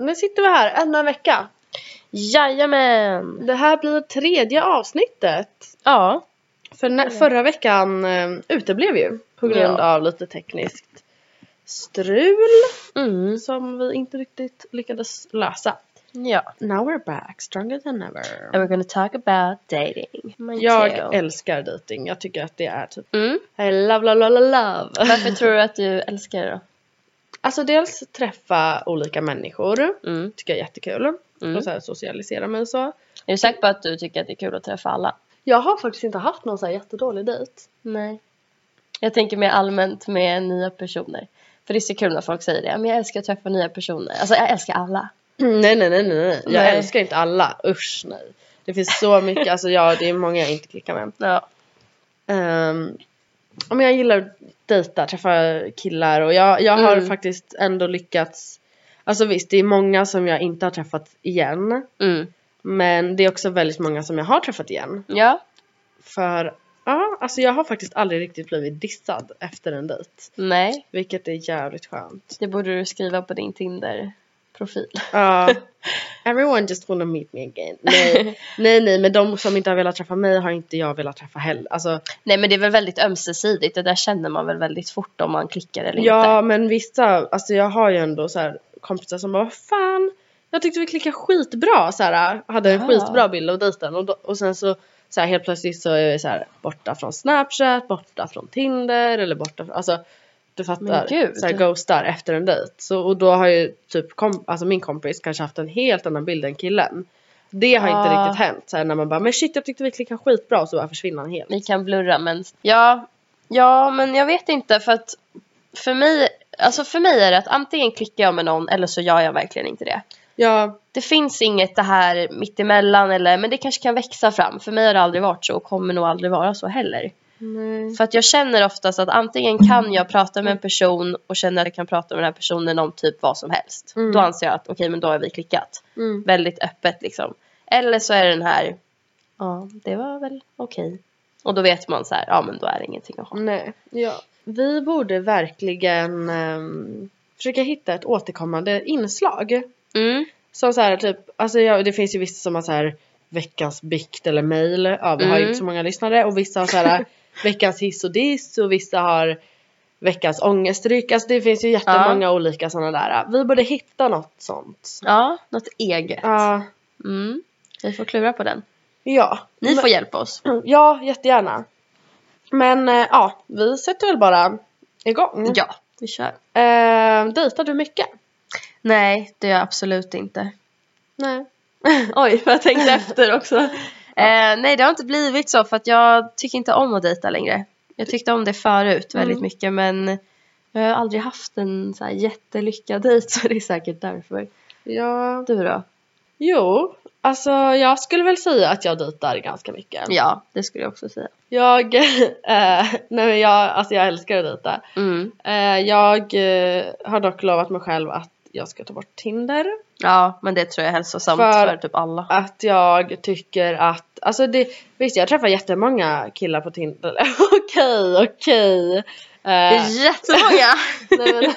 nu sitter vi här ännu en vecka. Jajamän! Det här blir tredje avsnittet. Ja. För nä- förra veckan eh, uteblev ju på grund Ja. av lite tekniskt strul Mm. som vi inte riktigt lyckades lösa. Ja. Now we're back, stronger than ever. And we're gonna talk about dating. Me Jag too. älskar dating. Jag tycker att det är typ Mm. I love, love, love, love. Varför tror du att du älskar det då? Alltså dels träffa olika människor. Mm. Tycker jag är jättekul. Mm. Och så här socialisera mig och så. Är du säker på att du tycker att det är kul att träffa alla? Jag har faktiskt inte haft någon så här jättedålig dejt. Nej. Jag tänker mer allmänt med nya personer. För det är så kul när folk säger det. Men jag älskar att träffa nya personer. Alltså jag älskar alla. Nej nej nej nej nej. Jag Nej. älskar inte alla. Usch nej. Det finns så mycket, alltså ja det är många jag inte klickar med. Ja. Um, men jag gillar att dejta, träffa killar och jag, jag har Mm. faktiskt ändå lyckats Alltså visst det är många som jag inte har träffat igen Mm. Men det är också väldigt många som jag har träffat igen Ja. För ja, alltså jag har faktiskt aldrig riktigt blivit dissad efter en dejt Nej. Vilket är jävligt skönt Det borde du skriva på din Tinder-profil. Ja Everyone just wanna meet me again Nej, nej nej men de som inte har velat träffa mig har inte jag velat träffa heller Alltså Nej men det är väl väldigt ömsesidigt. Det där känner man väl väldigt fort om man klickar eller Ja inte. men vissa, alltså jag har ju ändå så här kompisar som bara vad fan Jag tyckte vi klickade skitbra så här, hade en Ja. skitbra bild av dejten och, då, och sen så, så här, helt plötsligt så är vi så här borta från snapchat, borta från tinder eller borta från, alltså du fattar, så här ghostar efter en dejt. Så, och då har ju typ kom, alltså min kompis kanske haft en helt annan bild än killen. Det har inte Ja. riktigt hänt. Så här, när man bara men shit jag tyckte vi klickade skitbra och så bara försvinner han helt. Vi kan blurra men ja, ja men jag vet inte för att för mig, alltså för mig är det att antingen klickar jag med någon eller så gör jag verkligen inte det. Ja, Det finns inget det här mittemellan eller men det kanske kan växa fram. För mig har det aldrig varit så och kommer nog aldrig vara så heller. Nej. För att jag känner oftast att antingen kan jag prata med en person och känner att jag kan prata med den här personen om typ vad som helst. Mm. Då anser jag att okej men då har vi klickat. Mm. Väldigt öppet liksom. Eller så är det den här, ja det var väl okej. Och då vet man så här, ja men då är det ingenting att ha. Nej, ja. Vi borde verkligen ehm, försöka hitta ett återkommande inslag. Mm. Som så här typ, alltså ja, det finns ju vissa som har så här veckans bikt eller mail. Ja, vi har ju Mm. inte så många lyssnare. Och vissa har så här veckans hiss och diss och vissa har veckans ångestdryck. Alltså det finns ju jättemånga olika sådana där. Vi borde hitta något sånt. Ja, något eget. Ja. Mm. Vi får klura på den. ja. Ni Men- får hjälpa oss. Ja, jättegärna. Men eh, ja, vi sätter väl bara igång. Ja, vi kör. Eh, dejtar du mycket? Nej, det gör jag absolut inte. Nej. Oj, jag tänkte efter också. Eh, nej, det har inte blivit så för att jag tycker inte om att dejta längre. Jag tyckte om det förut väldigt Mm. mycket men jag har aldrig haft en så här jättelyckad dejt så det är säkert därför. Ja. Du då? Jo, alltså jag skulle väl säga att jag dejtar ganska mycket. Ja, det skulle jag också säga. Jag, eh, nej men jag, alltså jag älskar att dejta. Mm. Eh, jag eh, har dock lovat mig själv att jag ska ta bort Tinder. Ja, men det tror jag är hälsosamt För- för, typ alla. Att jag tycker att, alltså det, visst jag träffar jättemånga killar på Tinder. okej, okej. Eh, Jättemånga! nej, men,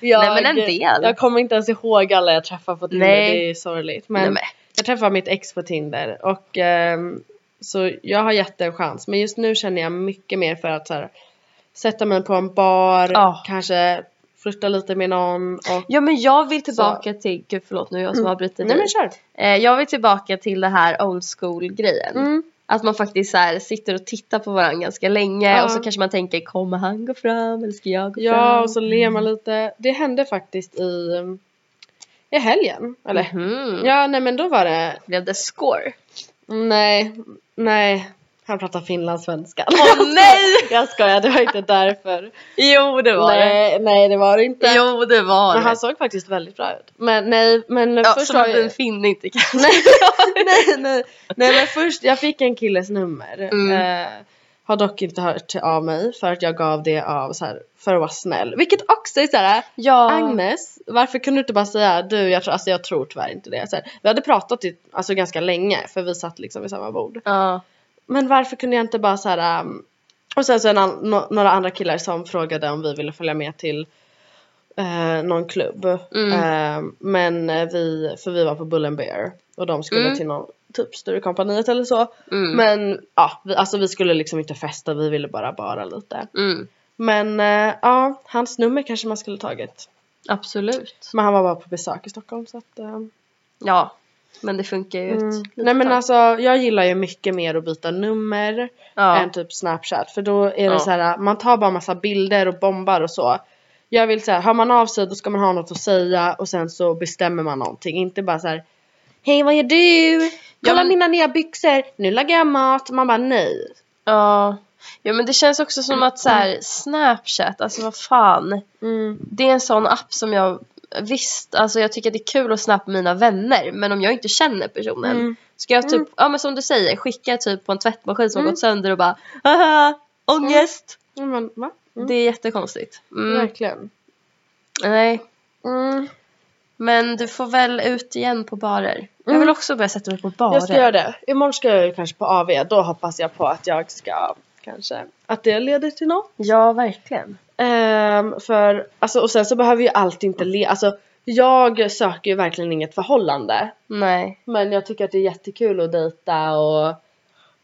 jag, Nej, men en del. Jag kommer inte ens ihåg alla jag träffar på Tinder, Nej. det är sorgligt. Men Nej, men. jag träffar mitt ex på Tinder och ehm, så jag har gett det en chans. Men just nu känner jag mycket mer för att så här, sätta mig på en bar, Ja. kanske flirta lite med någon och Ja men jag vill tillbaka till, gud förlåt nu är jag som avbryter Nej dig. men kör! Eh, jag vill tillbaka till det här old school grejen. Mm. Att man faktiskt så sitter och tittar på varandra ganska länge Ja. och så kanske man tänker kommer han gå fram eller ska jag gå fram? Ja och så ler man lite. Det hände faktiskt i, i helgen. Eller? Mhm. Ja nej men då var det, Blev det score? nej, nej. Han pratar finlandssvenska. Åh nej! jag skojar, det var inte därför. Jo det var det. nej, nej det var det inte. Jo det var Men det. han såg faktiskt väldigt bra ut. Men nej, men ja, först som en finne inte kan. nej, nej, nej, nej men först, jag fick en killes nummer. Mm. Eh, har dock inte hört av mig för att jag gav det av så här, för att vara snäll. Vilket också är såhär, Ja. Agnes, varför kunde du inte bara säga du, jag tror, alltså jag tror tyvärr inte det. Så här, vi hade pratat i, alltså ganska länge för vi satt liksom vid samma bord. Ja. Men varför kunde jag inte bara så här. Um, och sen så en no, några andra killar som frågade om vi ville följa med till eh, någon klubb. Mm. Eh, men vi, för vi var på Bull and Bear och de skulle Mm. till någon typ Sturecompagniet eller så. Mm. Men ja, vi, alltså vi skulle liksom inte festa, vi ville bara bara lite. Mm. Men eh, ja, hans nummer kanske man skulle tagit. Absolut. Men han var bara på besök i Stockholm så att eh, Ja, men det funkar ju mm. litet Nej men alltså jag gillar ju mycket mer att byta nummer ja. än typ snapchat för då är det Ja. så här man tar bara massa bilder och bombar och så. Jag vill säga, har man av sig då ska man ha något att säga och sen så bestämmer man någonting. Inte bara så här. Hej vad gör du? Kolla men- mina nya byxor, nu lagar jag mat. Man bara nej. ja. Ja men det känns också som att så här, Snapchat, alltså vad fan. Mm. Det är en sån app som jag Visst, alltså jag tycker det är kul att snappa mina vänner men om jag inte känner personen Mm. Ska jag typ, Mm. ja men som du säger, skicka typ på en tvättmaskin som Mm. gått sönder och bara Haha, ångest! Men, va? Mm. Det är jättekonstigt. Mm. Verkligen. Nej, Mm. men du får väl ut igen på barer. Jag Mm. vill också börja sätta mig på barer. Jag ska göra det. Imorgon ska jag kanske på AV. Då hoppas jag på att jag ska kanske att det leder till något. Ja, verkligen. Ehm, för alltså och sen så behöver ju allt inte le. Alltså jag söker ju verkligen inget förhållande. Nej. Men jag tycker att det är jättekul att dejta och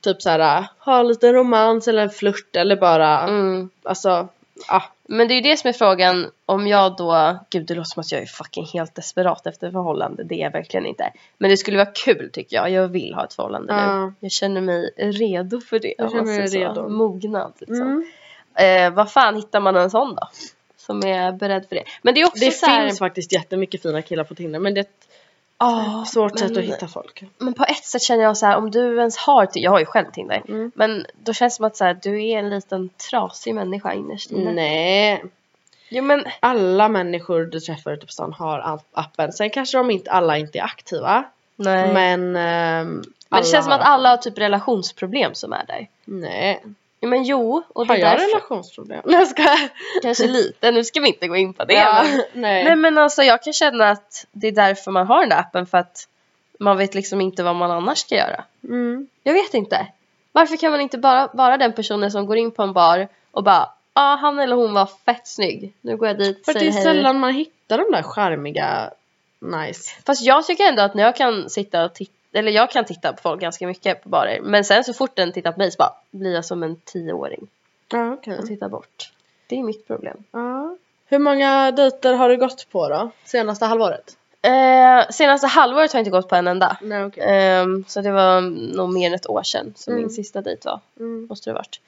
typ så här ha lite romans eller en flört eller bara Mm. alltså ja. Men det är ju det som är frågan om jag då, gud det låter som att jag är fucking helt desperat efter förhållande, det är jag verkligen inte. Men det skulle vara kul tycker jag, jag vill ha ett förhållande Ja. nu. Jag känner mig redo för det. Man känner dig säger så. redo. Mognad liksom. Mm. Eh, vad fan hittar man en sån då? Som är beredd för det. Men det är också Det så här, finns faktiskt jättemycket fina killar på Tinder men det är ett Ah, svårt men- sätt att hitta folk. Men på ett sätt känner jag så här, om du ens har Tinder, jag har ju själv Tinder. Mm. Men då känns det som att så här, du är en liten trasig människa innerst inne. Nej, Jo men, alla människor du träffar ute på stan har appen. Sen kanske de inte alla inte är aktiva. nej. Men, Men, ehm, det känns som att alla har typ relationsproblem som är där. Nej. Ja, men jo, och det Har jag därför. relationsproblem? Nej jag skojar. Kanske lite, nu ska vi inte gå in på det. Ja, nej. nej men alltså jag kan känna att det är därför man har den där appen för att man vet liksom inte vad man annars ska göra. Mm. Jag vet inte. Varför kan man inte bara vara den personen som går in på en bar och bara Ja, ah, han eller hon var fett snygg. Nu går jag dit, För att det är säger hej. sällan man hittar de där charmiga nice. Fast jag tycker ändå att när jag kan sitta och titta, eller jag kan titta på folk ganska mycket på barer. Men sen så fort den tittar på mig så bara blir jag som en tioåring Ja okej. och tittar bort. Det är mitt problem. Ja. Hur många dejter har du gått på då? Senaste halvåret? Eh, senaste halvåret har jag inte gått på en enda. Nej okej. Ehm, så det var nog mer än ett år sedan som Mm. min sista dejt var. Mm. Måste det varit.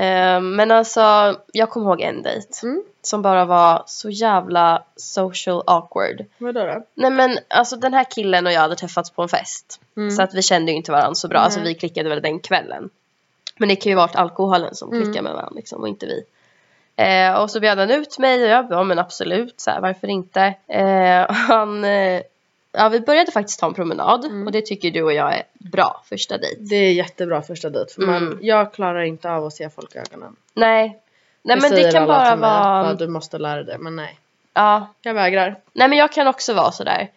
Ehm, men alltså, jag kommer ihåg en dejt. Mm. Som bara var så jävla social awkward. Vadå då? Nej men alltså den här killen och jag hade träffats på en fest. Mm. Så att vi kände ju inte varandra så bra. Alltså Nej. vi klickade väl den kvällen. Men det kan ju varit alkoholen som Mm. klickar med varandra liksom och inte vi. Eh, och så bjöd han ut mig och jag bara, ja men absolut, så här, varför inte? Eh, han, eh, ja vi började faktiskt ta en promenad Mm. och det tycker du och jag är bra första dejt. Det är jättebra första dejt för man, Mm. jag klarar inte av att se folk i ögonen. Nej, nej men det kan bara vara, Du måste lära dig men nej. ja, Jag vägrar. nej men jag kan också vara sådär.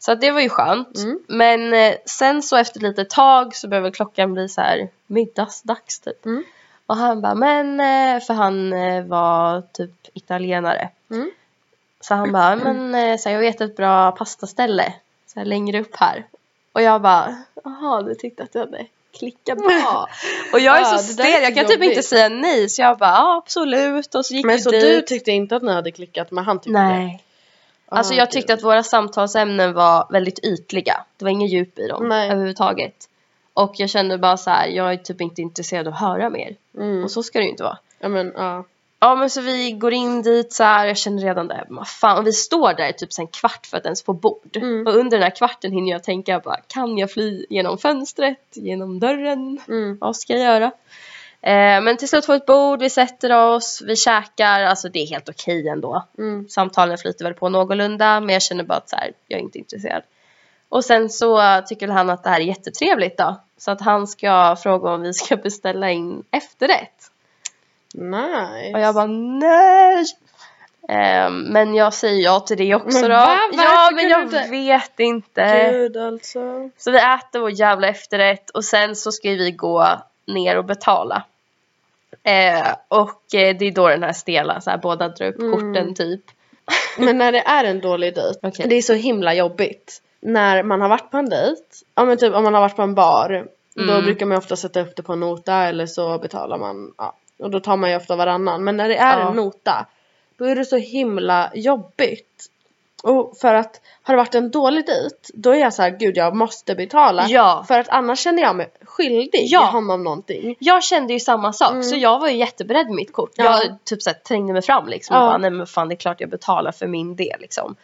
Så att det var ju skönt. Mm. Men eh, sen så efter lite tag så började klockan bli så här middagsdags typ. Mm. Och han bara, men, eh, för han eh, var typ italienare. Så han bara, men eh, så här, jag vet ett bra pastaställe så här, längre upp här. Och jag bara, jaha du tyckte att du hade klickat bra. Och jag är Ja, så det stel, jag kan typ jobbigt. inte säga nej. Så jag bara, ja absolut. Och så gick Men så dit. du tyckte inte att ni hade klickat men han tyckte det? Nej. Alltså Ah, jag gud. tyckte att våra samtalsämnen var väldigt ytliga. Det var inget djup i dem Nej. överhuvudtaget. Och jag kände bara så här, jag är typ inte intresserad av att höra mer. Mm. Och så ska det ju inte vara. Ja men ja. Ja men så vi går in dit så här, jag känner redan det, vad fan, och vi står där typ sen kvart för att ens få bord. Mm. Och under den här kvarten hinner jag tänka bara, kan jag fly genom fönstret, genom dörren, Mm. vad ska jag göra? Eh, men till slut får vi ett bord, vi sätter oss, vi käkar, alltså det är helt okej ändå. Mm. Samtalen flyter väl på någorlunda men jag känner bara att så här, jag är inte intresserad. Och sen så tycker han att det här är jättetrevligt då. Så att han ska fråga om vi ska beställa in efterrätt. Nice. Och jag bara nej! Ehm, men jag säger ja till det också Men då. va? Ja men jag inte- vet inte. Gud alltså. Så vi äter vår jävla efterrätt och sen så ska vi gå ner och betala. Eh, och eh, det är då den här stela, så här, båda drar upp Mm. korten typ. Men när det är en dålig dejt, Okej. det är så himla jobbigt. När man har varit på en dejt, ja men typ om man har varit på en bar, då Mm. brukar man ofta sätta upp det på en nota eller så betalar man, ja. Och då tar man ju ofta varannan. Men när det är Ja. en nota, då är det så himla jobbigt. Och för att har det varit en dålig dejt, då är jag så här, gud jag måste betala. Ja. För att annars känner jag mig skyldig Ja. honom någonting. Jag kände ju samma sak Mm. så jag var ju jätteberedd med mitt kort. Ja. Jag typ såhär trängde mig fram liksom och Ja. bara nej men fan det är klart jag betalar för min del liksom.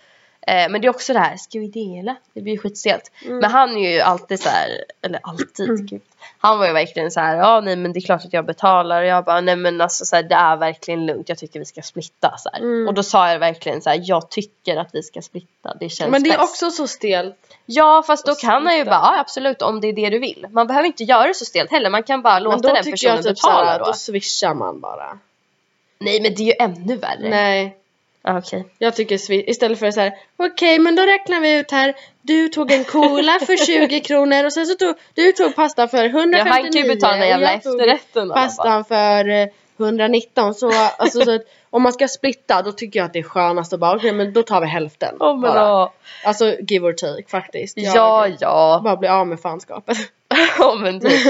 Eh, men det är också det här, ska vi dela? Det blir ju skitstelt. Mm. Men han är ju alltid så här, eller alltid, gud. Han var ju verkligen så här, ja nej men det är klart att jag betalar. Och jag bara, nej men alltså så här, det är verkligen lugnt. Jag tycker vi ska splitta så. Mm. Och då sa jag verkligen så här, jag tycker att vi ska splitta. Det känns Men det är bäst. också så stelt. Ja fast då kan han ju bara, ja absolut om det är det du vill. Man behöver inte göra det så stelt heller. Man kan bara låta den personen jag typ betala såhär, då. då swishar man bara. Nej men det är ju ännu värre. Nej. Okej. Jag tycker istället för så här, okej men då räknar vi ut här. Du tog en cola för 20 kronor och sen så tog du tog pasta för 159 Ja, han kan ju betala den och jävla efterrätten. pastan för eh, 119 så, alltså, så att, om man ska splitta då tycker jag att det är skönast att bara okej men då tar vi hälften. Åh, men bara. Alltså give or take faktiskt. Jag Ja, ja. bara blir av med fanskapet. Ja, men, typ.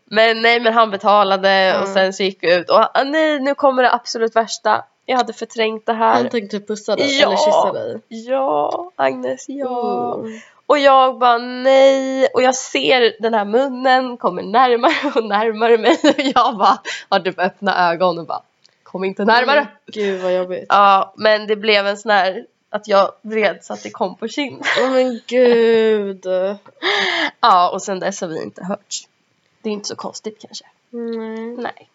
men nej men han betalade och Ja. sen så gick vi ut och ah, nej nu kommer det absolut värsta. Jag hade förträngt det här. Han tänkte pussa dig Ja. eller kyssa dig. Ja, Agnes, ja. Mm. Och jag bara nej. Och jag ser den här munnen kommer närmare och närmare mig. Och jag bara har typ öppna ögon och bara kom inte närmare. Mm, Gud vad jobbigt. Ja, men det blev en sån här att jag vred så att det kom på kind. Åh men gud. Ja, och sen dess har vi inte hörts. Det är inte så konstigt kanske. Nej. Nej.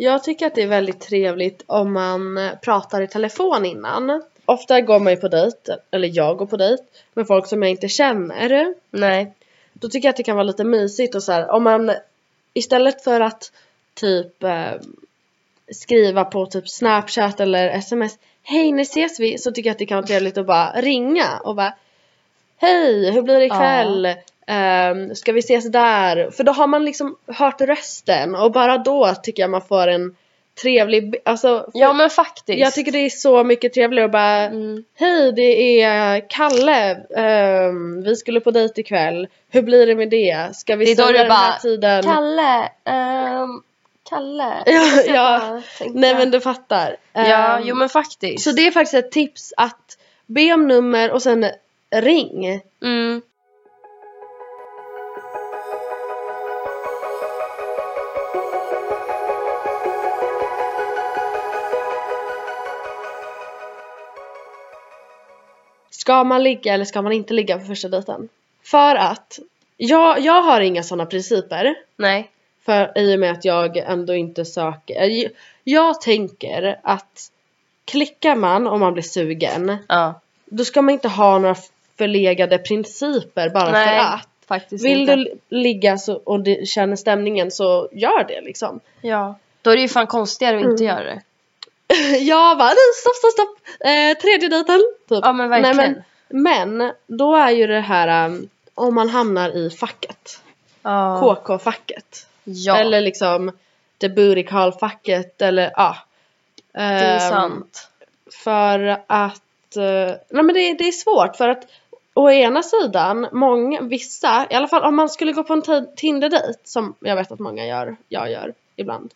Jag tycker att det är väldigt trevligt om man pratar i telefon innan. Ofta går man ju på dejt, eller jag går på dejt, med folk som jag inte känner. Nej. Då tycker jag att det kan vara lite mysigt och så här, om man istället för att typ eh, skriva på typ snapchat eller sms Hej när ses vi? Så tycker jag att det kan vara trevligt att bara ringa och bara Hej hur blir det ikväll? Ehm, ska vi ses där? För då har man liksom hört rösten och bara då tycker jag man får en trevlig, alltså Ja men faktiskt. jag tycker det är så mycket trevligare att bara Mm. Hej det är Kalle, Ehm, vi skulle på dejt ikväll, hur blir det med det? Ska vi säga den här bara, tiden? Kalle, ehm, Kalle. Ja, ja. Nej men du fattar. Ja, Ehm, jo men faktiskt. Så det är faktiskt ett tips att be om nummer och sen ring. Mm. Ska man ligga eller ska man inte ligga på första dejten? För att jag, jag har inga sådana principer. Nej. För i och med att jag ändå inte söker. Jag, jag tänker att klickar man om man blir sugen. Ja. Då ska man inte ha några förlegade principer bara Nej. för att. Faktiskt Vill inte. du ligga så, och du känner stämningen så gör det liksom. Ja. Då är det ju fan konstigare att inte Mm. göra det. Jag bara nej, stopp stopp stopp. Eh, tredje dejten. Typ. Ja men verkligen. Nej, men, men då är ju det här um, om man hamnar i facket. ja. KK-facket. ja. Eller liksom the booty call facket eller ja. det är Ehm, sant. För att, eh, nej men det, det är svårt för att å ena sidan, många, vissa, i alla fall om man skulle gå på en ti- Tinder-dejt som jag vet att många gör, jag gör ibland.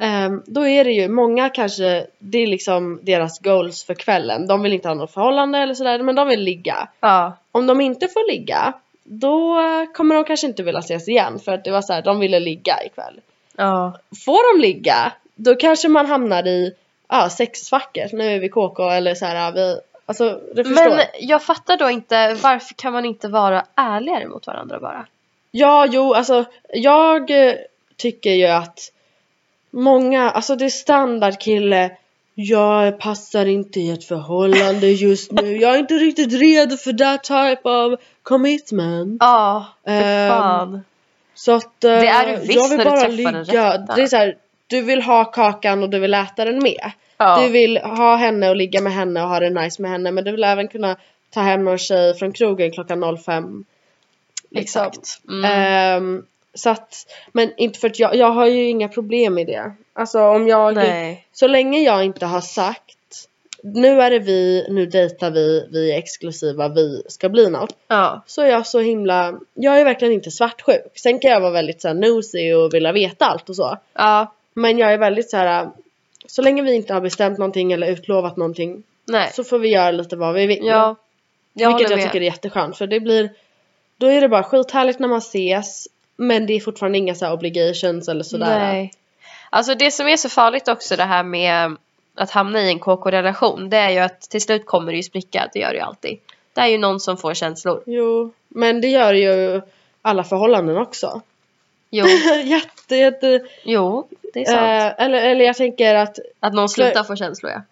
Ehm, då är det ju, många kanske, det är liksom deras goals för kvällen. De vill inte ha något förhållande eller sådär men de vill ligga. ja. Om de inte får ligga, då kommer de kanske inte vilja ses igen för att det var så här, de ville ligga ikväll. Ja. Får de ligga, då kanske man hamnar i ja, sexfacket. Nu är vi KK eller så här, vi, alltså du förstår. Men jag fattar då inte, varför kan man inte vara ärligare mot varandra bara? Ja, jo, alltså jag eh, tycker ju att många, alltså det är standard kille jag passar inte i ett förhållande just nu. Jag är inte riktigt redo för that type of commitment. Ja, Ehm, fan. Så att eh, Det är du visst jag vill när du bara den ligga. rätta. Det är så här, du vill ha kakan och du vill äta den med. Ja. Du vill ha henne och ligga med henne och ha det nice med henne men du vill även kunna ta hem någon tjej från krogen klockan 05. Liksom. Exakt. Mm. Ehm, så att, men inte för att jag, jag har ju inga problem med det. Alltså om jag, Nej. så länge jag inte har sagt nu är det vi, nu dejtar vi, vi är exklusiva, vi ska bli något. Ja. Så är jag så himla, jag är verkligen inte svartsjuk. Sen kan jag vara väldigt så här nosy och vilja veta allt och så. Ja. Men jag är väldigt så här. så länge vi inte har bestämt någonting eller utlovat någonting Nej. så får vi göra lite vad vi vill. Ja. Jag Vilket jag med. tycker är jätteskönt för det blir Då är det bara skithärligt när man ses Men det är fortfarande inga så obligations eller sådär Nej. Alltså det som är så farligt också det här med att hamna i en KK-relation det är ju att till slut kommer det ju spricka, det gör det ju alltid. Det är ju någon som får känslor. Jo Men det gör ju alla förhållanden också Jo, Jätte jätte jo, det är sant. eh, eller, eller jag tänker att att någon slutar få känslor ja.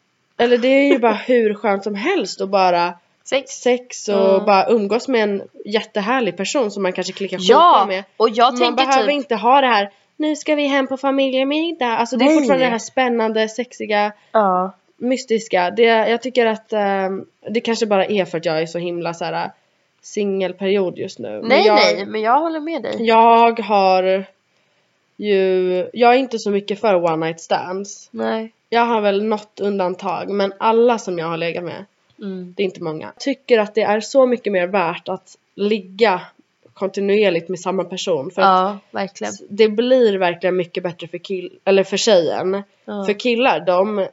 Eller det är ju bara hur skönt som helst att bara Sex. sex och Mm. bara umgås med en jättehärlig person som man kanske klickar Ja, med. och jag man behöver typ inte ha det här nu ska vi hem på familjemiddag. Alltså det är Nej. fortfarande det här spännande, sexiga, Ja. mystiska. Det, jag tycker att ehm, det kanske bara är för att jag är så himla så här singelperiod just nu. Men Nej jag, nej, men jag håller med dig. Jag har ju, jag är inte så mycket för one night stands. Nej. Jag har väl något undantag men alla som jag har legat med, Mm. det är inte många, tycker att det är så mycket mer värt att ligga kontinuerligt med samma person. För att Ja, verkligen. det blir verkligen mycket bättre för, kill- eller för tjejen. Ja. För killar, de,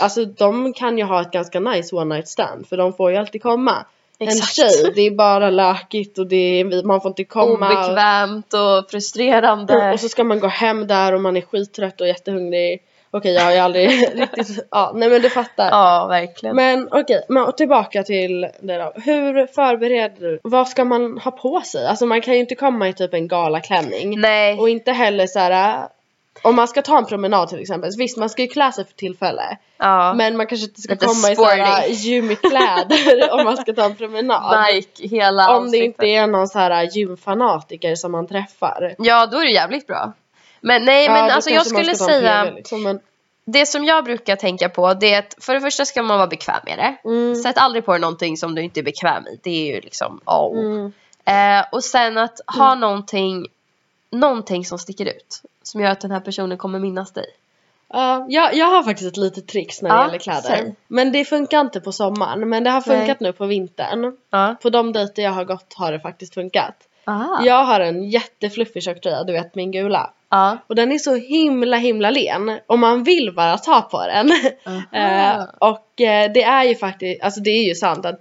alltså, de kan ju ha ett ganska nice one night stand för de får ju alltid komma. Exakt. En tjej, det är bara lökigt och det är, man får inte komma. Och, Obekvämt och frustrerande. och så ska man gå hem där och man är skittrött och jättehungrig. Okej, jag har ju aldrig riktigt, ja nej men du fattar. Ja, verkligen. Men okej, men tillbaka till det då. Hur förbereder du? Vad ska man ha på sig? Alltså man kan ju inte komma i typ en galaklänning. Nej. Och inte heller så här. äh, Om man ska ta en promenad till exempel. Visst man ska ju klä sig för tillfälle. Ja. Men man kanske inte ska Lite komma i så här sporty. gymkläder om man ska ta en promenad. Nike, hela Om det inte är någon så här gymfanatiker som man träffar. Ja, då är det jävligt bra. Men nej, Ja, men alltså jag skulle säga PV liksom, men, Det som jag brukar tänka på det är att för det första ska man vara bekväm med det. mm, Sätt aldrig på dig någonting som du inte är bekväm i. Det är ju liksom A och O. mm, eh, Och sen att ha någonting, någonting som sticker ut. Som gör att den här personen kommer minnas dig. Ja, jag, jag har faktiskt ett litet trix när det Ja, gäller kläder. säg. Men det funkar inte på sommaren. Men det har Nej. funkat nu på vintern. Ja. På de dejter jag har gått har det faktiskt funkat. Aha. Jag har en jättefluffig tjocktröja, du vet min gula. Ja. Och den är så himla himla len. Och man vill bara ta på den. eh, och eh, det är ju faktiskt, alltså det är ju sant att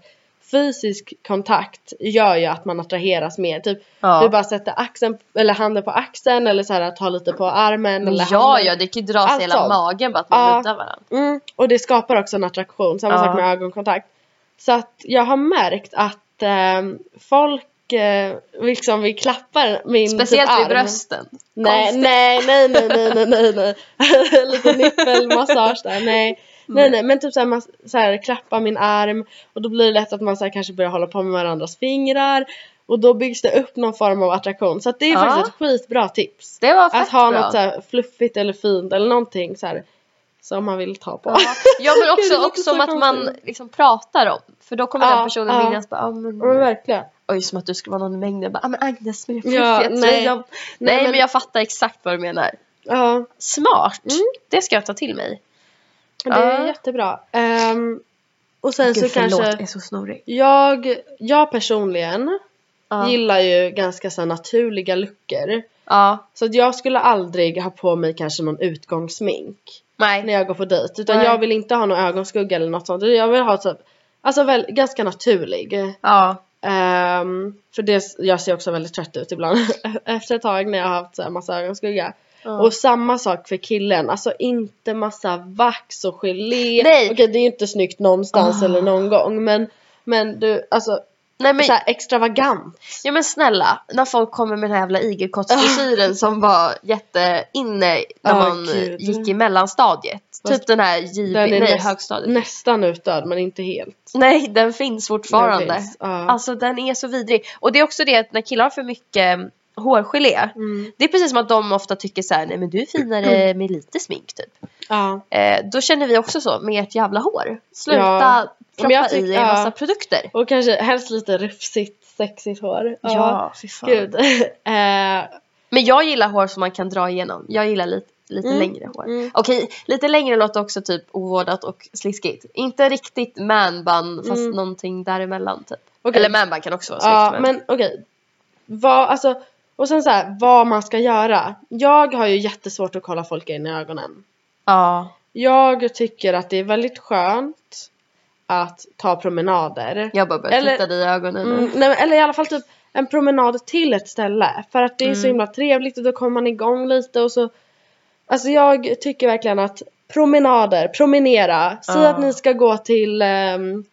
fysisk kontakt gör ju att man attraheras mer. Typ Ja. du bara sätter axeln, eller handen på axeln eller så här tar lite på armen eller ja, handen. ja, det kan ju dra sig Allt hela magen bara att man nudgar varandra. Mm, och det skapar också en attraktion, samma sak med ögonkontakt. Så att jag har märkt att ehm, folk eh, liksom vill klappa min Speciellt typ vid arm. brösten. Nej, nej, nej, nej, nej, nej, nej, nej. Lite nippelmassage där, nej. Nej nej men typ såhär, man, såhär klappa min arm och då blir det lätt att man såhär, kanske börjar hålla på med varandras fingrar och då byggs det upp någon form av attraktion så att det är Ja. faktiskt ett skitbra tips. Det var Att ha bra. något såhär fluffigt eller fint eller någonting såhär som man vill ta på. Ja, ja men också, också så om att man liksom pratar om. För då kommer Ja, den personen ja. minnas bara, ah, men, Ja men verkligen. Oj som att du skulle vara någon i mängden. Bara, ah, men Agnes med den Ja, fluffiga nej. tröjan. Nej, Nej, men, men- jag fattar exakt vad du menar. Ja, Smart! Mm. Det ska jag ta till mig. det är Ja. jättebra. Ehm, och sen så Gud, förlåt, kanske jag är så snorig. jag, jag personligen Ja. gillar ju ganska så naturliga luckor. ja. Så att jag skulle aldrig ha på mig kanske någon utgångssmink när Nej. jag går på dejt. Utan Nej. jag vill inte ha någon ögonskugga eller något sånt. Jag vill ha så, alltså väl, ganska naturlig. Ja. Ehm, för det, jag ser också väldigt trött ut ibland efter ett tag när jag har haft så här massa ögonskugga. Ja. Och samma sak för killen, alltså inte massa vax och gelé. Nej. Okej det är ju inte snyggt någonstans Ah. eller någon gång men men du, alltså Nej men, så här extravagant. ja men snälla, när folk kommer med den här jävla igelkottsfrisyren som var jätteinne när Ah, man gud. gick i mellanstadiet. Fast typ den här JB, den är nej högstadiet. Nästan utdöd men inte helt. Nej, den finns fortfarande. Den finns, ja. Alltså den är så vidrig. Och det är också det att när killar har för mycket hårgelé. Mm. Det är precis som att de ofta tycker så här, nej men du är finare med lite smink typ. Ja. Eh, då känner vi också så med ert jävla hår. Sluta Ja. proppa i er ja. massa produkter. Och kanske helst lite rufsigt, sexigt hår. Ja, fy fan. Gud. eh, Men jag gillar hår som man kan dra igenom. Jag gillar lite, lite Mm. längre hår. Mm. Okej, lite längre låter också typ ovårdat och sliskigt. Inte riktigt manbun fast Mm. någonting däremellan typ. Okej. Eller manbun kan också vara snyggt. Ja, men... men okej. Vad, alltså, och sen så här, vad man ska göra. Jag har ju jättesvårt att kolla folk in i ögonen. Ja. Jag tycker att det är väldigt skönt att ta promenader. Jag bara börjar Eller- titta dig i ögonen nu. Mm, nej, eller i alla fall typ en promenad till ett ställe. För att det är så Mm. himla trevligt och då kommer man igång lite och så Alltså jag tycker verkligen att promenader, promenera. Säg Ja. att ni ska gå till ehm,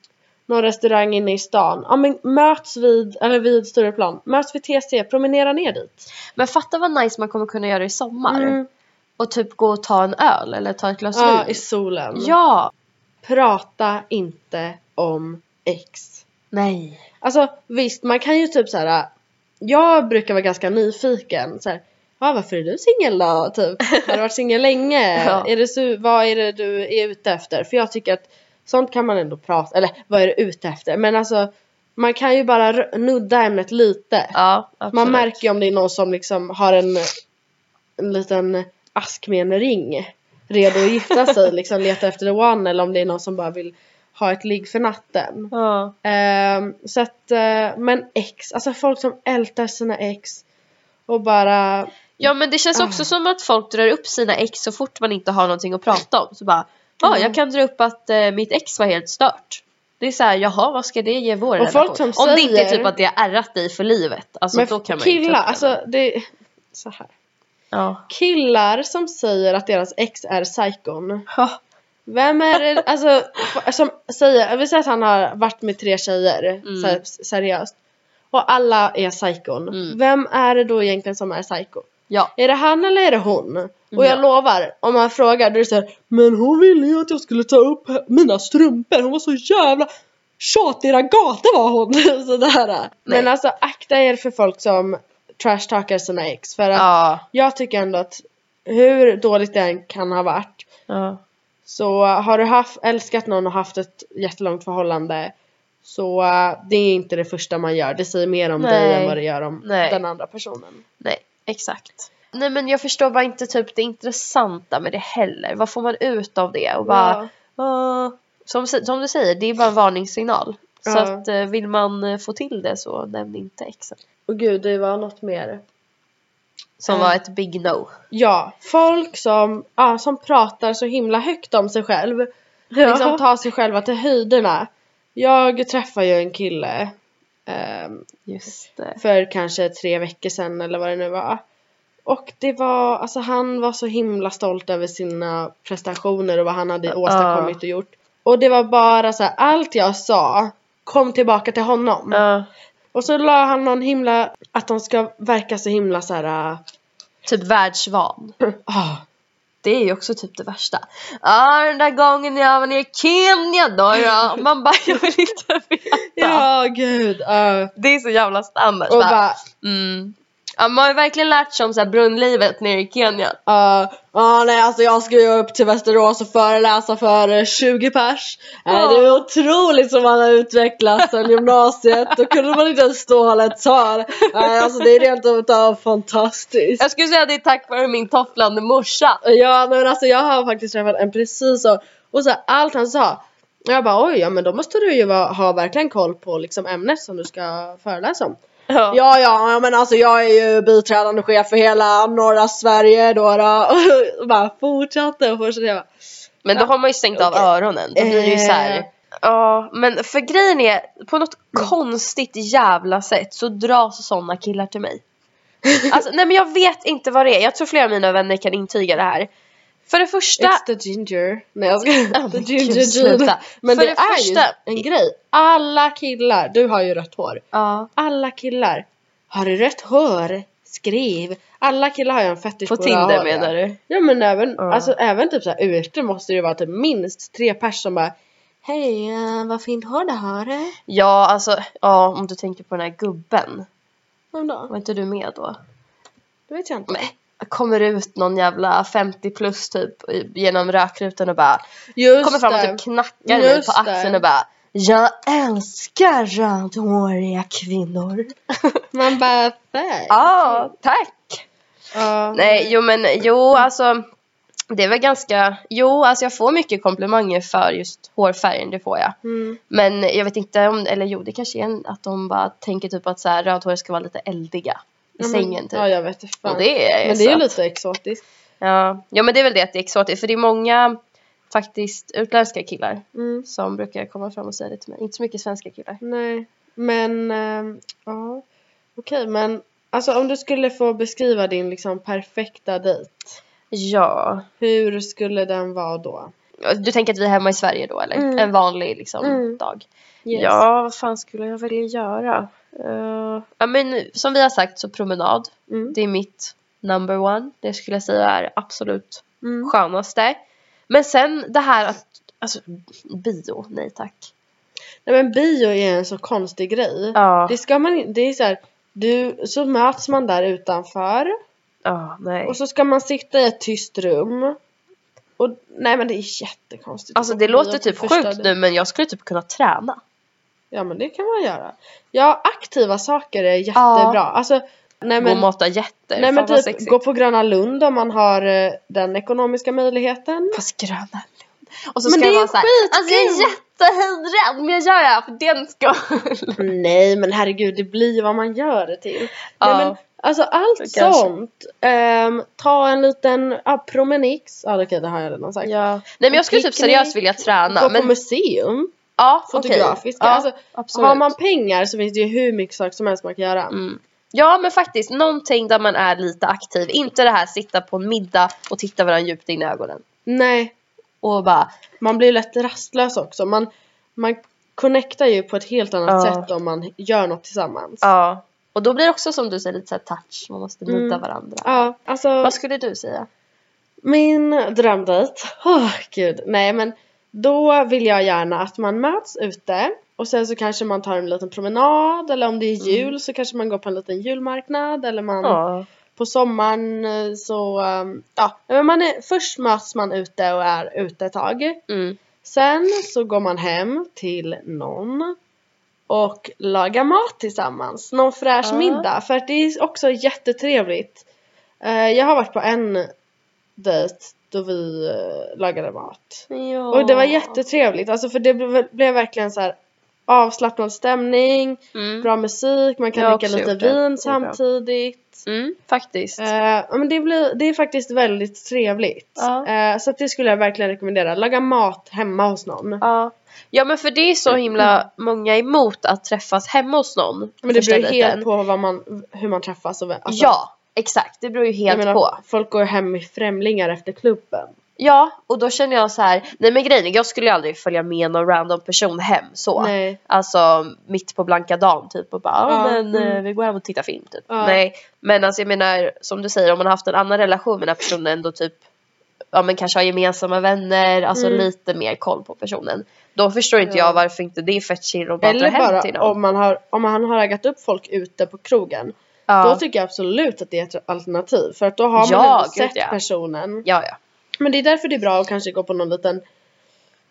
någon restaurang inne i stan. Ja men möts vid, eller vid Stureplan. Möts vid TC, promenera ner dit. Men fatta vad nice man kommer kunna göra i sommar. Mm. Och typ gå och ta en öl eller ta ett glas Ja, vin. i solen. Ja! Prata inte om ex. Nej. Alltså visst, man kan ju typ så här. Jag brukar vara ganska nyfiken. Så här, ja, varför är du singel då? Typ. Har du varit singel länge? Ja. är det så, vad är det du är ute efter? För jag tycker att sånt kan man ändå prata, eller vad är du ute efter? Men alltså man kan ju bara nudda ämnet lite. Ja, man märker ju om det är någon som liksom har en, en liten ask med en ring. Redo att gifta sig, liksom leta efter the one. Eller om det är någon som bara vill ha ett ligg för natten. Ja. Ehm, så att, eh, men ex, alltså folk som ältar sina ex och bara, ja men det känns också Ah. som att folk drar upp sina ex så fort man inte har någonting att prata om. Så bara, ja Mm. jag kan dra upp att eh, mitt ex var helt stört. Det är såhär, jaha vad ska det ge vår Och folk relation? som Om det inte är säger- typ att det har ärrat dig för livet. Alltså men då kan man killar, det. alltså det, så här. Ja. Killar som säger att deras ex är psykon. Vem är det, alltså som säger, jag vill säga att han har varit med tre tjejer, Mm. så här, seriöst. Och alla är psykon. Mm. Vem är det då egentligen som är psyko? Ja. Är det han eller är det hon? Och jag Ja. lovar, om man frågar då är det såhär Men hon ville ju att jag skulle ta upp mina strumpor, hon var så jävla tjatig gata var hon! Sådär. Men alltså akta er för folk som trashtalkar sina ex för att Ja. jag tycker ändå att hur dåligt det än kan ha varit ja. så har du haft, älskat någon och haft ett jättelångt förhållande så uh, det är inte det första man gör. Det säger mer om dig Nej. än vad det gör om Nej. den andra personen. Nej, exakt. Nej men jag förstår bara inte typ det intressanta med det heller. Vad får man ut av det? Och bara, Ja. "Åh." som, som du säger, det är bara en varningssignal. Så Ja. att eh, vill man eh, få till det så nämn inte exen. Och gud, det var något mer. Som Ja. var ett big no. Ja, folk som, ja, som pratar så himla högt om sig själv. Liksom tar sig själva till höjderna. Jag träffade ju en kille. För kanske tre veckor sedan eller vad det nu var. Och det var, alltså han var så himla stolt över sina prestationer och vad han hade åstadkommit och gjort. Och det var bara så här, allt jag sa kom tillbaka till honom. Ja. Och så la han någon himla, att de ska verka så himla så här. äh, typ världsvan. ah, Det är ju också typ det värsta. Ja den där gången jag var nere i Kenya då, då. Man bara jag vill inte veta. ja gud. Uh, Det är så jävla standard. och bara, mm. Ja, man har ju verkligen lärt sig om så här brunnlivet nere i Kenya. Ja, uh, nej alltså jag ska ju upp till Västerås och föreläsa för eh, 20 pers. Uh, det är otroligt som man har utvecklats sen gymnasiet. Då kunde man inte ens stå och hålla ett tal. Nej alltså det är rent utav fantastiskt. Jag skulle säga att det är tack vare min tofflande morsa. Ja men alltså jag har faktiskt träffat en precis så. Och så här, allt han sa. Jag bara oj ja men då måste du ju ha verkligen koll på liksom ämnet som du ska föreläsa om. Ja. Ja, ja, ja, men alltså jag är ju biträdande chef för hela norra Sverige då. då. Och bara fortsatte och fortsatte. Bara, Men då har man ju stängt av Okej. öronen. Då blir det ju så här. Eh. Ja, men för grejen är, på något konstigt jävla sätt så dras sådana killar till mig. Alltså, nej men jag vet inte vad det är. Jag tror flera av mina vänner kan intyga det här. För det första, It's the ginger. Nej jag ska Oh The ginger God, gene. sluta. Men För det, det är första- ju en grej. Alla killar, du har ju rött hår. ja, Alla killar. Har du rött hår? Skriv. Alla killar har ju en fetisch på på, Tinder hår, menar du? Ja men även, Ja. alltså, även typ såhär ute måste det ju vara typ minst tre pers som bara Hej, uh, vad fint hår du har. Ja, alltså, ja om du tänker på den här gubben. Vem då? Var inte du med då? Det vet jag inte. Nej. Kommer ut någon jävla 50 plus typ genom rökrutan och bara Just kommer fram och typ knackar mig på axeln det. och bara Jag älskar rödhåriga kvinnor. Man bara, thanks. Ja, tack! Ja. Nej, jo men jo alltså det är väl ganska, jo alltså jag får mycket komplimanger för just hårfärgen, det får jag. Mm. Men jag vet inte om, eller jo det kanske är att de bara tänker typ att så här, rödhåriga ska vara lite eldiga i Ja, sängen typ. Ja, jag vet fan. Och det är men det är ju lite exotiskt. Ja. ja men det är väl det att det är exotiskt för det är många faktiskt utländska killar Mm. som brukar komma fram och säga det till mig. Inte så mycket svenska killar. Nej, men ehm, ja. Okej, men alltså om du skulle få beskriva din liksom perfekta dejt. Ja. Hur skulle den vara då? Du tänker att vi är hemma i Sverige då eller? Mm. En vanlig liksom Mm. dag. Yes. Ja, vad fan skulle jag vilja göra? Eh, ja men som vi har sagt så promenad. Mm. Det är mitt number one. Det skulle jag säga är absolut Mm. skönaste. Men sen det här att, alltså bio, nej tack. Nej men bio är en så konstig grej. Ja, Det ska man det är så här, du, så möts man där utanför ja nej. och så ska man sitta i ett tyst rum. Och nej men det är jättekonstigt. Alltså det låter typ sjukt nu men jag skulle typ kunna träna. Ja men det kan man göra. Ja aktiva saker är jättebra. Alltså nej Gå och men, mata jätter. nej, men typ sexigt. gå på Gröna Lund om man har eh, den ekonomiska möjligheten. Fast Gröna Lund. Och så Men ska det vara såhär, alltså jag är skitkul. jättehöjdrädd men jag gör det här för den skull. Nej men herregud det blir vad man gör det till. Ja. Nej, men, alltså allt Kanske. sånt. ehm, ta en liten ja, promenix. Ja okej det har jag redan sagt. Ja. Nej men jag skulle typ seriöst vilja träna. Gå på Men, museum. Ja. Fotografiska. Ja, Alltså, absolut. har man pengar så finns det ju hur mycket saker som helst man kan göra. Mm. Ja men faktiskt, någonting där man är lite aktiv. Inte det här sitta på en middag och titta varandra djupt in i ögonen. Nej, Och bara, man blir lätt rastlös också. Man, man connectar ju på ett helt annat Ja. sätt om man gör något tillsammans. ja. Och då blir det också som du säger lite såhär touch, man måste nudda Mm. varandra. Ja, alltså Vad skulle du säga? min drömdejt. Åh gud, nej men då vill jag gärna att man möts ute och sen så kanske man tar en liten promenad eller om det är jul så kanske man går på en liten julmarknad eller man Ja. på sommaren eh, så um, ja, men man är, först möts man ute och är ute ett tag. Mm. Sen så går man hem till någon och lagar mat tillsammans. Någon fräsch Ja. middag. För att det är också jättetrevligt. Eh, jag har varit på en dejt då vi eh, lagade mat. Ja. Och det var jättetrevligt. Alltså för det blev, blev verkligen så här avslappnad stämning, Mm. bra musik, man kan dricka lite vin samtidigt. Mm, faktiskt. Ja, men det, blir, det är faktiskt väldigt trevligt. Ja. Eh, så det skulle jag verkligen rekommendera. Laga mat hemma hos någon. Ja. ja men för det är så himla många emot att träffas hemma hos någon. Men det beror helt på vad man, hur man träffas och alltså, Ja, exakt. Det beror ju helt menar, på. Folk går hem med främlingar efter klubben. Ja, och då känner jag så här. Nej men grejen är, jag skulle ju aldrig följa med någon random person hem så. Nej. Alltså mitt på blanka dagen typ och bara ja, men eh, mm. vi går hem och tittar film typ. Ja. Nej men alltså jag menar som du säger om man har haft en annan relation med den här personen ändå typ ja men kanske har gemensamma vänner, alltså Mm. lite mer koll på personen. Då förstår inte Ja. jag varför inte det är fett chill att bara dra Eller hem till bara någon. om man, har, om man har raggat upp folk ute på krogen. Då ja. tycker jag absolut att det är ett alternativ. För att då har man Ja, ändå sett ja. personen. ja ja. Men det är därför det är bra att kanske gå på någon liten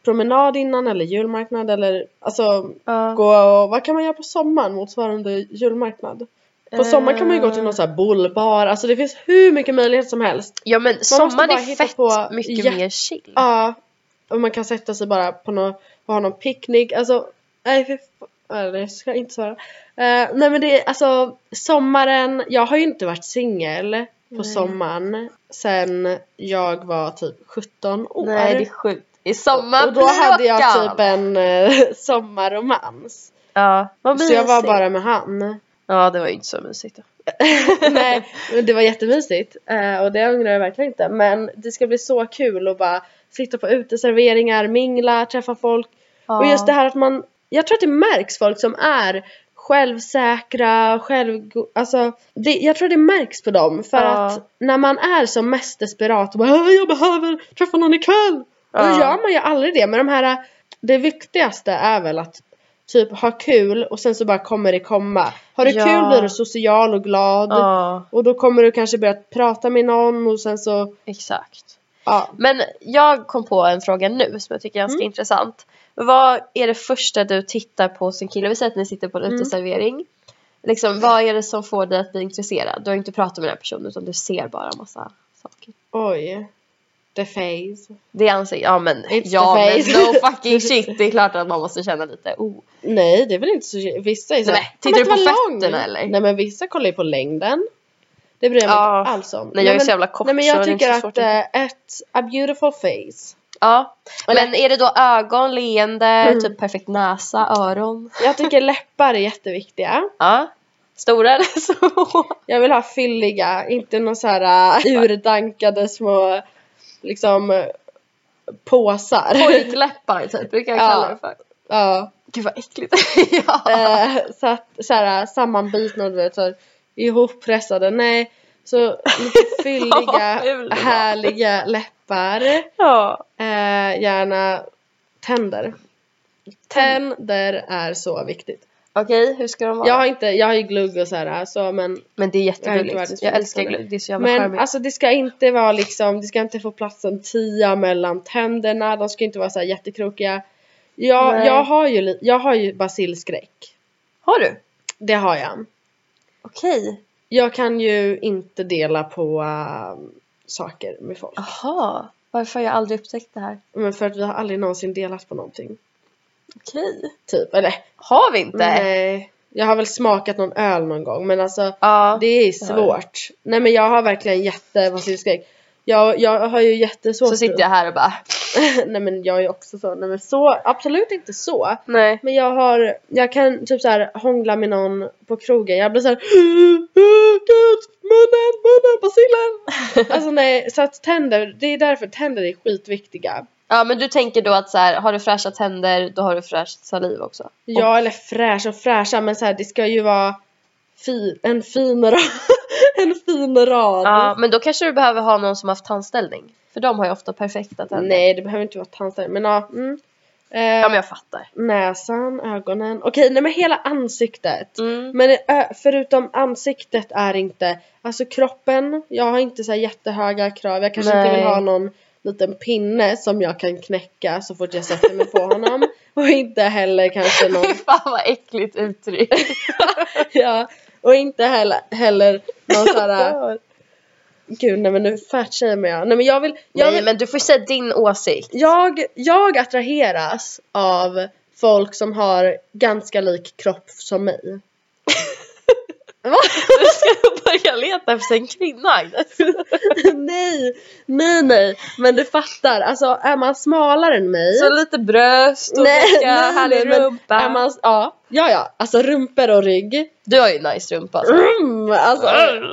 promenad innan eller julmarknad eller alltså Ja. gå och vad kan man göra på sommaren motsvarande julmarknad? På sommaren kan man ju gå till någon sån här bullbar, alltså det finns hur mycket möjligheter som helst. Ja men måste sommaren är fett på mycket jätte- mer chill. Ja, och man kan sätta sig bara på någon, och ha någon picknick, alltså nej fa- Nej, jag ska inte svara. Eh, nej men det är alltså sommaren, jag har ju inte varit singel på sommaren sen jag var typ 17 år. Nej det är sjukt. I sommar och då hade jag typ en eh, sommarromans. Ja, vad Så jag var mysigt. bara med han. Ja det var ju inte så mysigt. då. Nej, men det var jättemysigt eh, och det ångrar jag verkligen inte. Men det ska bli så kul att bara sitta på uteserveringar, mingla, träffa folk. Och just det här att man, jag tror att det märks folk som är självsäkra, själv, alltså det, jag tror det märks på dem för Ja. att när man är som mest desperat och bara "Åh, jag behöver träffa någon ikväll. Då Ja. gör man ju aldrig det. Men de här, det viktigaste är väl att typ ha kul och sen så bara kommer det komma. Har du Ja. kul blir du social och glad. Ja, Och då kommer du kanske börja prata med någon och sen så, exakt. Ja. Men jag kom på en fråga nu som jag tycker är ganska Mm. intressant. Vad är det första du tittar på en kille? Vi säger att ni sitter på en Mm. uteservering. Liksom, vad är det som får dig att bli intresserad? Du har inte pratat med den här personen utan du ser bara massa saker. Oj. The face. Det anser ja men It's ja the men face. no fucking shit. Det är klart att man måste känna lite oh. Nej det är väl inte så Vissa är så Nej, "Ja, tittar men du på var lång." fötterna, eller? Nej men vissa kollar ju på längden. Det bryr jag mig Ja. inte alls om. Nej jag är men, så jävla kort Nej men jag tycker att äh, ett a beautiful face. Ja. Eller- Men är det då ögon, leende, Mm. typ perfekt näsa, öron? Jag tycker läppar är jätteviktiga. Ja. Stora eller små? Jag vill ha fylliga, inte någon så här äh, urdankade små liksom påsar. Pojkläppar typ brukar jag Ja. kalla det för. ja. Gud vad äckligt. ja. Eh, så att så här sammanbitna du vet så ihoppressade. Nej, så fylliga, var. härliga läppar. ja. Eh, gärna tänder. Tänder är så viktigt. Okej, hur ska de vara? Jag har inte, jag har ju glugg och så här så men Men det är jättegulligt. Jag, älskar glugg. Det är så jävla men charmigt. alltså det ska inte vara liksom, det ska inte få plats en tia mellan tänderna, de ska inte vara så här jättekrokiga. Jag, Nej. jag har ju, jag har ju basilskräck. Har du? Det har jag. Okej. Jag kan ju inte dela på äh, saker med folk. Jaha. Varför har jag aldrig upptäckt det här? Men för att vi har aldrig någonsin delat på någonting. Okej. Typ, eller Har vi inte? nej. Jag har väl smakat någon öl någon gång men alltså Ja. det är det svårt. Nej men jag har verkligen jättebasilskräck. Jag, jag har ju jättesvårt Så sitter jag här och bara Nej men jag är också så. Nej men så, absolut inte så. Nej. Men jag har, jag kan typ så här hångla med någon på krogen. Jag blir så här. Gud, munnen, munnen, basillen. alltså nej, så att tänder, det är därför tänder är skitviktiga. Ja men du tänker då att så här, har du fräscha tänder då har du fräscht saliv också? Ja eller fräscha och fräscha men så här, det ska ju vara fi, en fin rad. en fin rad. Ja men då kanske du behöver ha någon som haft tandställning. För de har ju ofta perfekta tänder. Nej det behöver inte vara tandställning men ja. Mm. Eh, Ja men jag fattar. Näsan, ögonen. Okej nej men hela ansiktet. Mm. Men ö, förutom ansiktet är inte, alltså kroppen, jag har inte så jättehöga krav. Jag kanske inte Nej. vill ha någon liten pinne som jag kan knäcka så fort jag sätter mig på honom. Och inte heller kanske någon, Fy fan vad äckligt uttryck. ja, och inte heller, heller någon sån här, gud nej men nu fatshamear jag. Nej men jag vill, jag Nej vill, men du får säga din åsikt. jag, jag attraheras av folk som har ganska lik kropp som mig. Va? Du ska börja leta efter en kvinna Agnes. nej, nej, nej. Men du fattar, alltså är man smalare än mig. Så lite bröst och nej, lite nej, härlig nej, rumpa. Är man, ja, ja, ja, alltså rumpor och rygg. Du har ju nice rumpa alltså. Mm, alltså,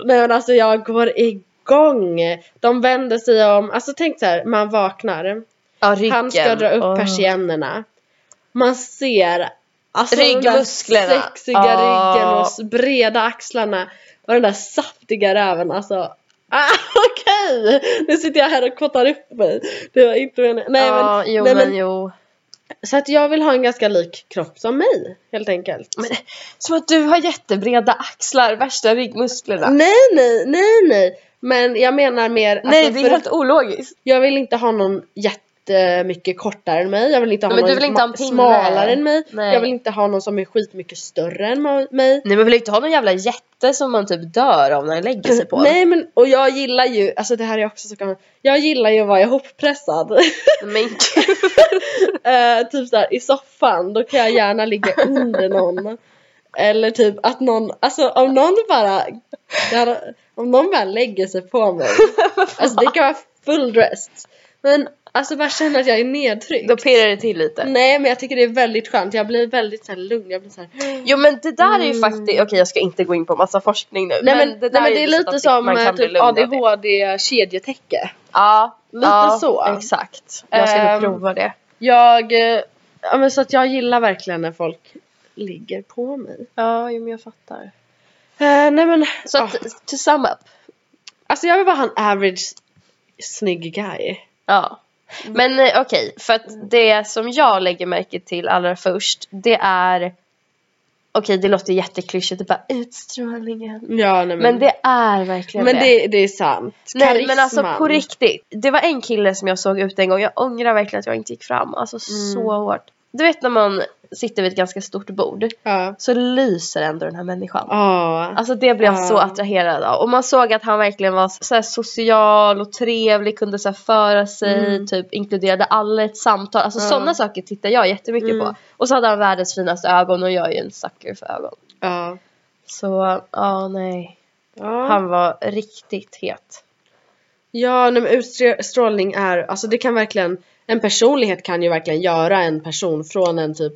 nej men alltså jag går igång. De vänder sig om, alltså tänk så här, man vaknar. Ja ryggen. Han ska dra upp persiennerna. Man ser alltså Ryggmusklerna. den där sexiga Ah. ryggen och breda axlarna och den där saftiga räven alltså. Ah, Okej! Nu sitter jag här och kottar upp mig. Det var inte meningen. Nej, ja, men, jo nej, men, men jo. Så att jag vill ha en ganska lik kropp som mig helt enkelt. Men, som att du har jättebreda axlar, värsta ryggmusklerna. Nej nej nej nej. Men jag menar mer Nej alltså, det är helt ologiskt. Jag vill inte ha någon jättemycket kortare än mig. Jag vill inte ha Men någon vill inte ha smalare än mig. Nej. Jag vill inte ha någon som är skitmycket större än mig. Nej men vill inte ha någon jävla jätte som man typ dör av när den lägger sig på? Nej men och jag gillar ju, alltså det här är också så gammalt. Jag gillar ju att vara ihoppressad. Men. Eh, typ såhär i soffan, då kan jag gärna ligga under någon. Eller typ att någon, alltså om någon bara, om någon bara lägger sig på mig. Alltså det kan vara full dressed. Men alltså bara känna att jag är nedtryckt. Då pirrar det till lite. Nej men jag tycker det är väldigt skönt, jag blir väldigt så här, lugn, jag blir så här. Jo men det där är ju Mm. faktiskt, okej jag ska inte gå in på massa forskning nu. Nej men, det, nej, där men det är ju lite som eh, typ lugn av det. ADHD kedjetäcke. Ja, Lite ja, så. Exakt. Jag ska nog prova det. Jag, eh, ja men så att jag gillar verkligen när folk ligger på mig. Ja, jo, men jag fattar. Eh, nej men, Så ja. att, to sum up. alltså jag vill bara ha en average snygg guy. Ja. Men eh, okej, för att det som jag lägger märke till allra först, det är Okej, det låter jätteklyschigt, bara utstrålningen. Ja nej men, Men det är verkligen men det. det, det är sant. Nej men alltså Karisman. på riktigt. Det var en kille som jag såg ut en gång, jag ångrar verkligen att jag inte gick fram. Alltså så Mm. hårt. Du vet när man sitter vid ett ganska stort bord Ja. så lyser ändå den här människan. Ja. Alltså det blev jag så attraherad av. Och man såg att han verkligen var så social och trevlig, kunde så föra sig, Mm. typ inkluderade alla i ett samtal. Alltså Ja. sådana saker tittar jag jättemycket Mm. på. Och så hade han världens finaste ögon och jag är ju en sucker för ögon. Så, ja nej. Han var riktigt het. Ja, nej, men utstrålning är, alltså det kan verkligen, en personlighet kan ju verkligen göra en person från en typ,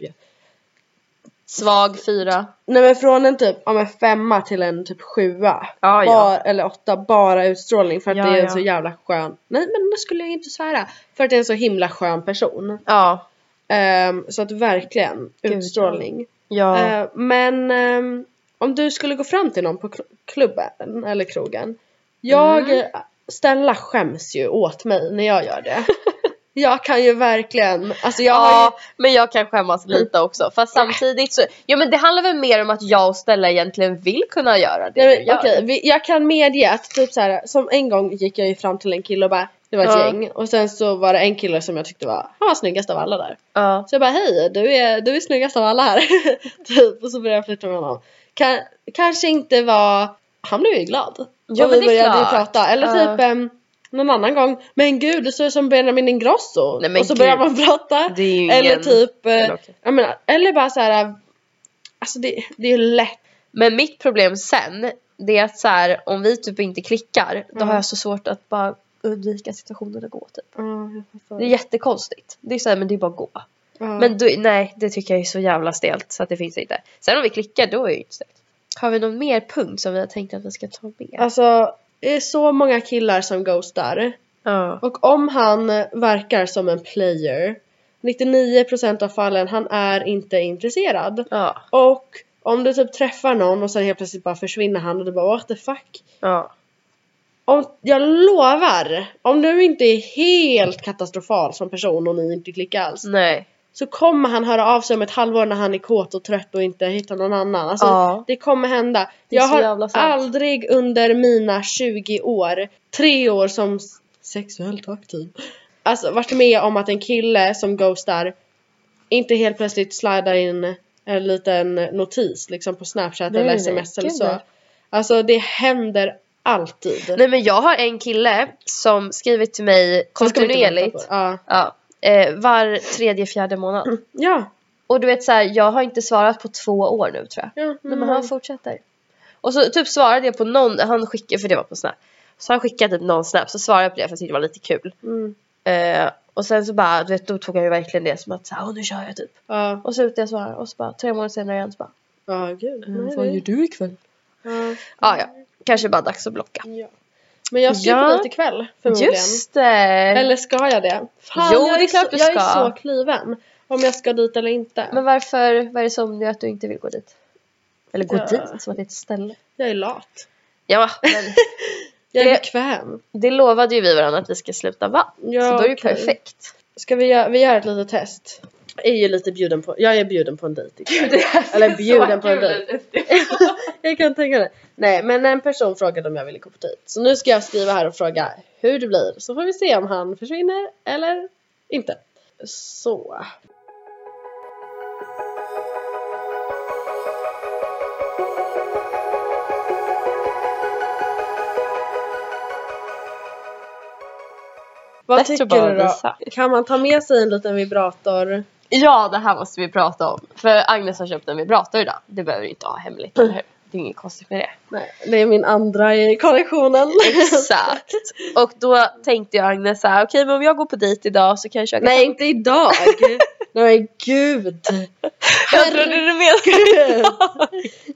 Svag fyra. nej men från en typ, ja men femma till en typ sjua. Ja, ja. Eller åtta, bara utstrålning för att Ja, det är en ja. så jävla skön, nej men det skulle jag inte svära. För att det är en så himla skön person. Ja. Ehm, så att verkligen, Gud, utstrålning. Ja. Ehm, men ehm, om du skulle gå fram till någon på kl- klubben eller krogen. Jag, Mm. Stella skäms ju åt mig när jag gör det. jag kan ju verkligen, alltså jag har ju Ja, men jag kan skämmas lite också. Fast samtidigt så, ja men det handlar väl mer om att jag och Stella egentligen vill kunna göra det Nej, men, okej, vi, jag kan medge att typ så här, som en gång gick jag ju fram till en kille och bara Det var ett Ja. gäng och sen så var det en kille som jag tyckte var, han var snyggast av alla där. Ja. Så jag bara hej, du är, du är snyggast av alla här. typ, och så började jag flytta med honom. Kan, kanske inte var, han blev ju glad. Ja, och men vi det är började ju klart. prata. Eller Ja. typ um, någon annan gång, men gud du ser ut som Benjamin Ingrosso. Nej, men och så gud. börjar man prata. Det är ju ingen... Eller typ, eh, Men okej. jag menar, eller bara så här. Alltså det, det är ju lätt. Men mitt problem sen, det är att så här, om vi typ inte klickar, då Mm. har jag så svårt att bara undvika situationen att gå typ. Det är jättekonstigt. Det är så här, men det är bara att gå. Men då, nej, det tycker jag är så jävla stelt så att det finns inte. Sen om vi klickar, då är det ju inte stelt. Har vi någon mer punkt som vi har tänkt att vi ska ta med? Alltså, det är så många killar som ghostar. Ja. Och om han verkar som en player 99% av fallen han är inte intresserad. Ja. Och om du typ träffar någon och sen helt plötsligt bara försvinner han och du bara what the fuck. Ja. Om, jag lovar, om du inte är helt katastrofal som person och ni inte klickar alls. Nej. Så kommer han höra av sig om ett halvår när han är kåt och trött och inte hittar någon annan. Alltså, Ja. Det kommer hända. Det Jag har aldrig under mina 20 år, tre år som sexuellt aktiv, alltså varit med om att en kille som ghostar inte helt plötsligt slidar in en liten notis liksom på snapchat Nej, eller nej, sms eller gud, så. nej. Alltså det händer alltid. Nej men jag har en kille som skrivit till mig kontinuerligt. det. Ja. Eh, var tredje, fjärde månad. Ja. Och du vet så här, jag har inte svarat på två år nu tror jag. ja. Mm. men han fortsätter. Och så typ svarade jag på någon, han skickade, för det var på snap. Så han skickade typ någon snap, så svarade jag på det för jag tyckte det var lite kul. Mm. Eh, och sen så bara, du vet, då tog han ju verkligen det som att såhär, åh nu kör jag typ. Ja. Och så slutade jag svara och så bara, tre månader senare igen så bara, Ja, gud. mm, vad gör du ikväll? Ja. Ah, ja, kanske bara dags att blocka. Ja. Men jag ska Ja. på dejt ikväll förmodligen. Just det! Eller ska jag det? Fan, Jo, jag det är klart så, du Jag ska. är så kliven. Om jag ska dit eller inte. Men varför, vad är det som gör att du inte vill gå dit? Eller gå Ja. dit, som att det är ett ställe. Jag är lat. Ja, men Jag är Det- bekväm. det lovade ju vi varandra att vi ska sluta va? Ja, så då är det ju okej. perfekt. Ska vi göra, vi gör ett litet test? Jag är ju lite bjuden på, jag är bjuden på en dejt ikväll. Eller bjuden på en dejt. jag kan tänka det. Nej men en person frågade om jag ville gå på dejt. Så nu ska jag skriva här och fråga hur det blir. Så får vi se om han försvinner eller inte. Så. Vad Bättre tycker du då? visa. Kan man ta med sig en liten vibrator? Ja, det här måste vi prata om. För Agnes har köpt en vibrator idag. Det behöver vi inte ha hemligt, eller hur? Det är inget konstigt med det. Nej, det är min andra i kollektionen. Exakt. Och då tänkte jag Agnes så här, okej men om jag går på dejt idag så kanske jag kan... Nej, inte idag! Nej men gud! jag trodde du menade Herregud.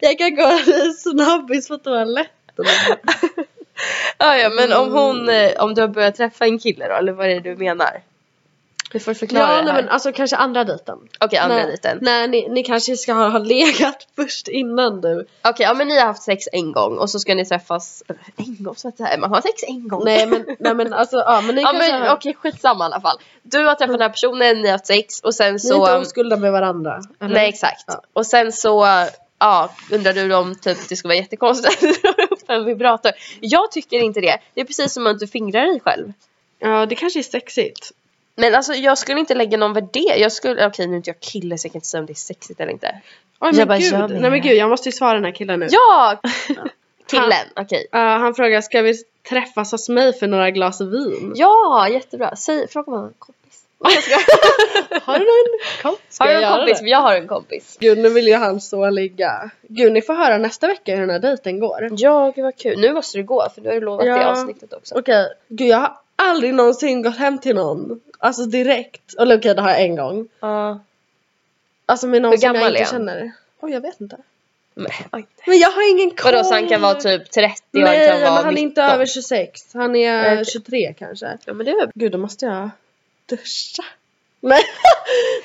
Jag kan gå snabbis på toaletten. ja, ja, men om hon, eh, om du har börjat träffa en kille då, eller vad är det du menar? Du får förklara Ja, det här. men alltså kanske andra dejten. Okej, andra Nej, dejten. Nej, ni, ni kanske ska ha, ha legat först innan du. Okej, ja men ni har haft sex en gång och så ska ni träffas en gång så att säga. Man har sex en gång. Nej men, nej, men alltså ja men ni Ja kanske men har, okej skitsamma i alla fall. Du har träffat den här personen, ni har haft sex och sen ni är så... inte oskulda med varandra. eller? Nej exakt. Ja. Och sen så ja, undrar du om typ det skulle vara jättekonstigt att dra upp en vibrator. Jag tycker inte det. Det är precis som att du fingrar dig själv. Ja det kanske är sexigt. Men alltså jag skulle inte lägga någon värdering. Jag skulle, okej nu är inte jag kille så jag kan inte säga om det är sexigt eller inte. Oj Jag men bara, gud, jag nej men gud jag måste ju svara den här killen nu. Ja! Killen, okej. Uh, han frågar, ska vi träffas hos mig för några glas vin? Ja, jättebra. Säg, fråga om han har en kompis. Har du någon kompis? Har du en kompis? det? Jag har en kompis. Gud nu vill ju han så ligga. Gud ni får höra nästa vecka hur den här dejten går. Ja, gud vad kul. Nu måste du gå för du har ju lovat Ja. det avsnittet också. Okej, gud jag har aldrig någonsin gått hem till någon. Alltså direkt. Eller okej det har jag en gång. Ja. Alltså med någon Hur som jag gammal inte är han? känner. Oj jag vet inte. Men. Men jag har ingen koll. Vadå så han kan vara typ 30 och Nej han kan vara men han är 19? inte över 26. Han är Okej. 23 kanske. Ja men det är Gud då måste jag duscha. Nej,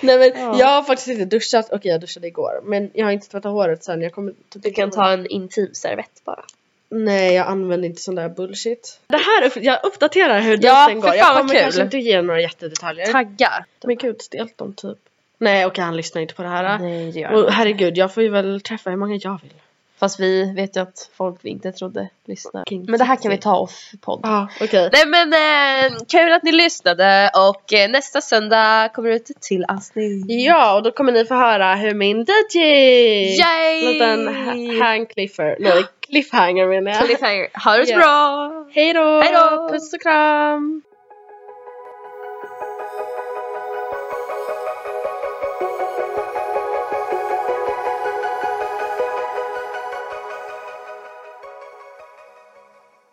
Nej men Ja. jag har faktiskt inte duschat. Okej jag duschade igår. Men jag har inte tvättat håret sen. Jag kommer typ Du kan ta en intim servett bara. Nej jag använder inte sån där bullshit. Det här, jag uppdaterar hur Ja, för går. Jag fan kommer kanske inte ge några jättedetaljer. Tagga. Men gud stelt om typ. Nej okej han lyssnar inte på det här. Nej det gör Och herregud jag får ju väl träffa hur många jag vill. Fast vi vet ju att folk vi inte trodde lyssnar. Men det här kan vi ta off podd. Ja okej. Nej men eh, kul att ni lyssnade och eh, nästa söndag kommer det ut ett till avsnitt. Ja och då kommer ni få höra hur min gick. Yay! Liten ha- hang cliffer. Nej cliffhanger menar jag. Cliffhanger. Ha det så Ja. bra! Hej då! Hej då! Puss och kram!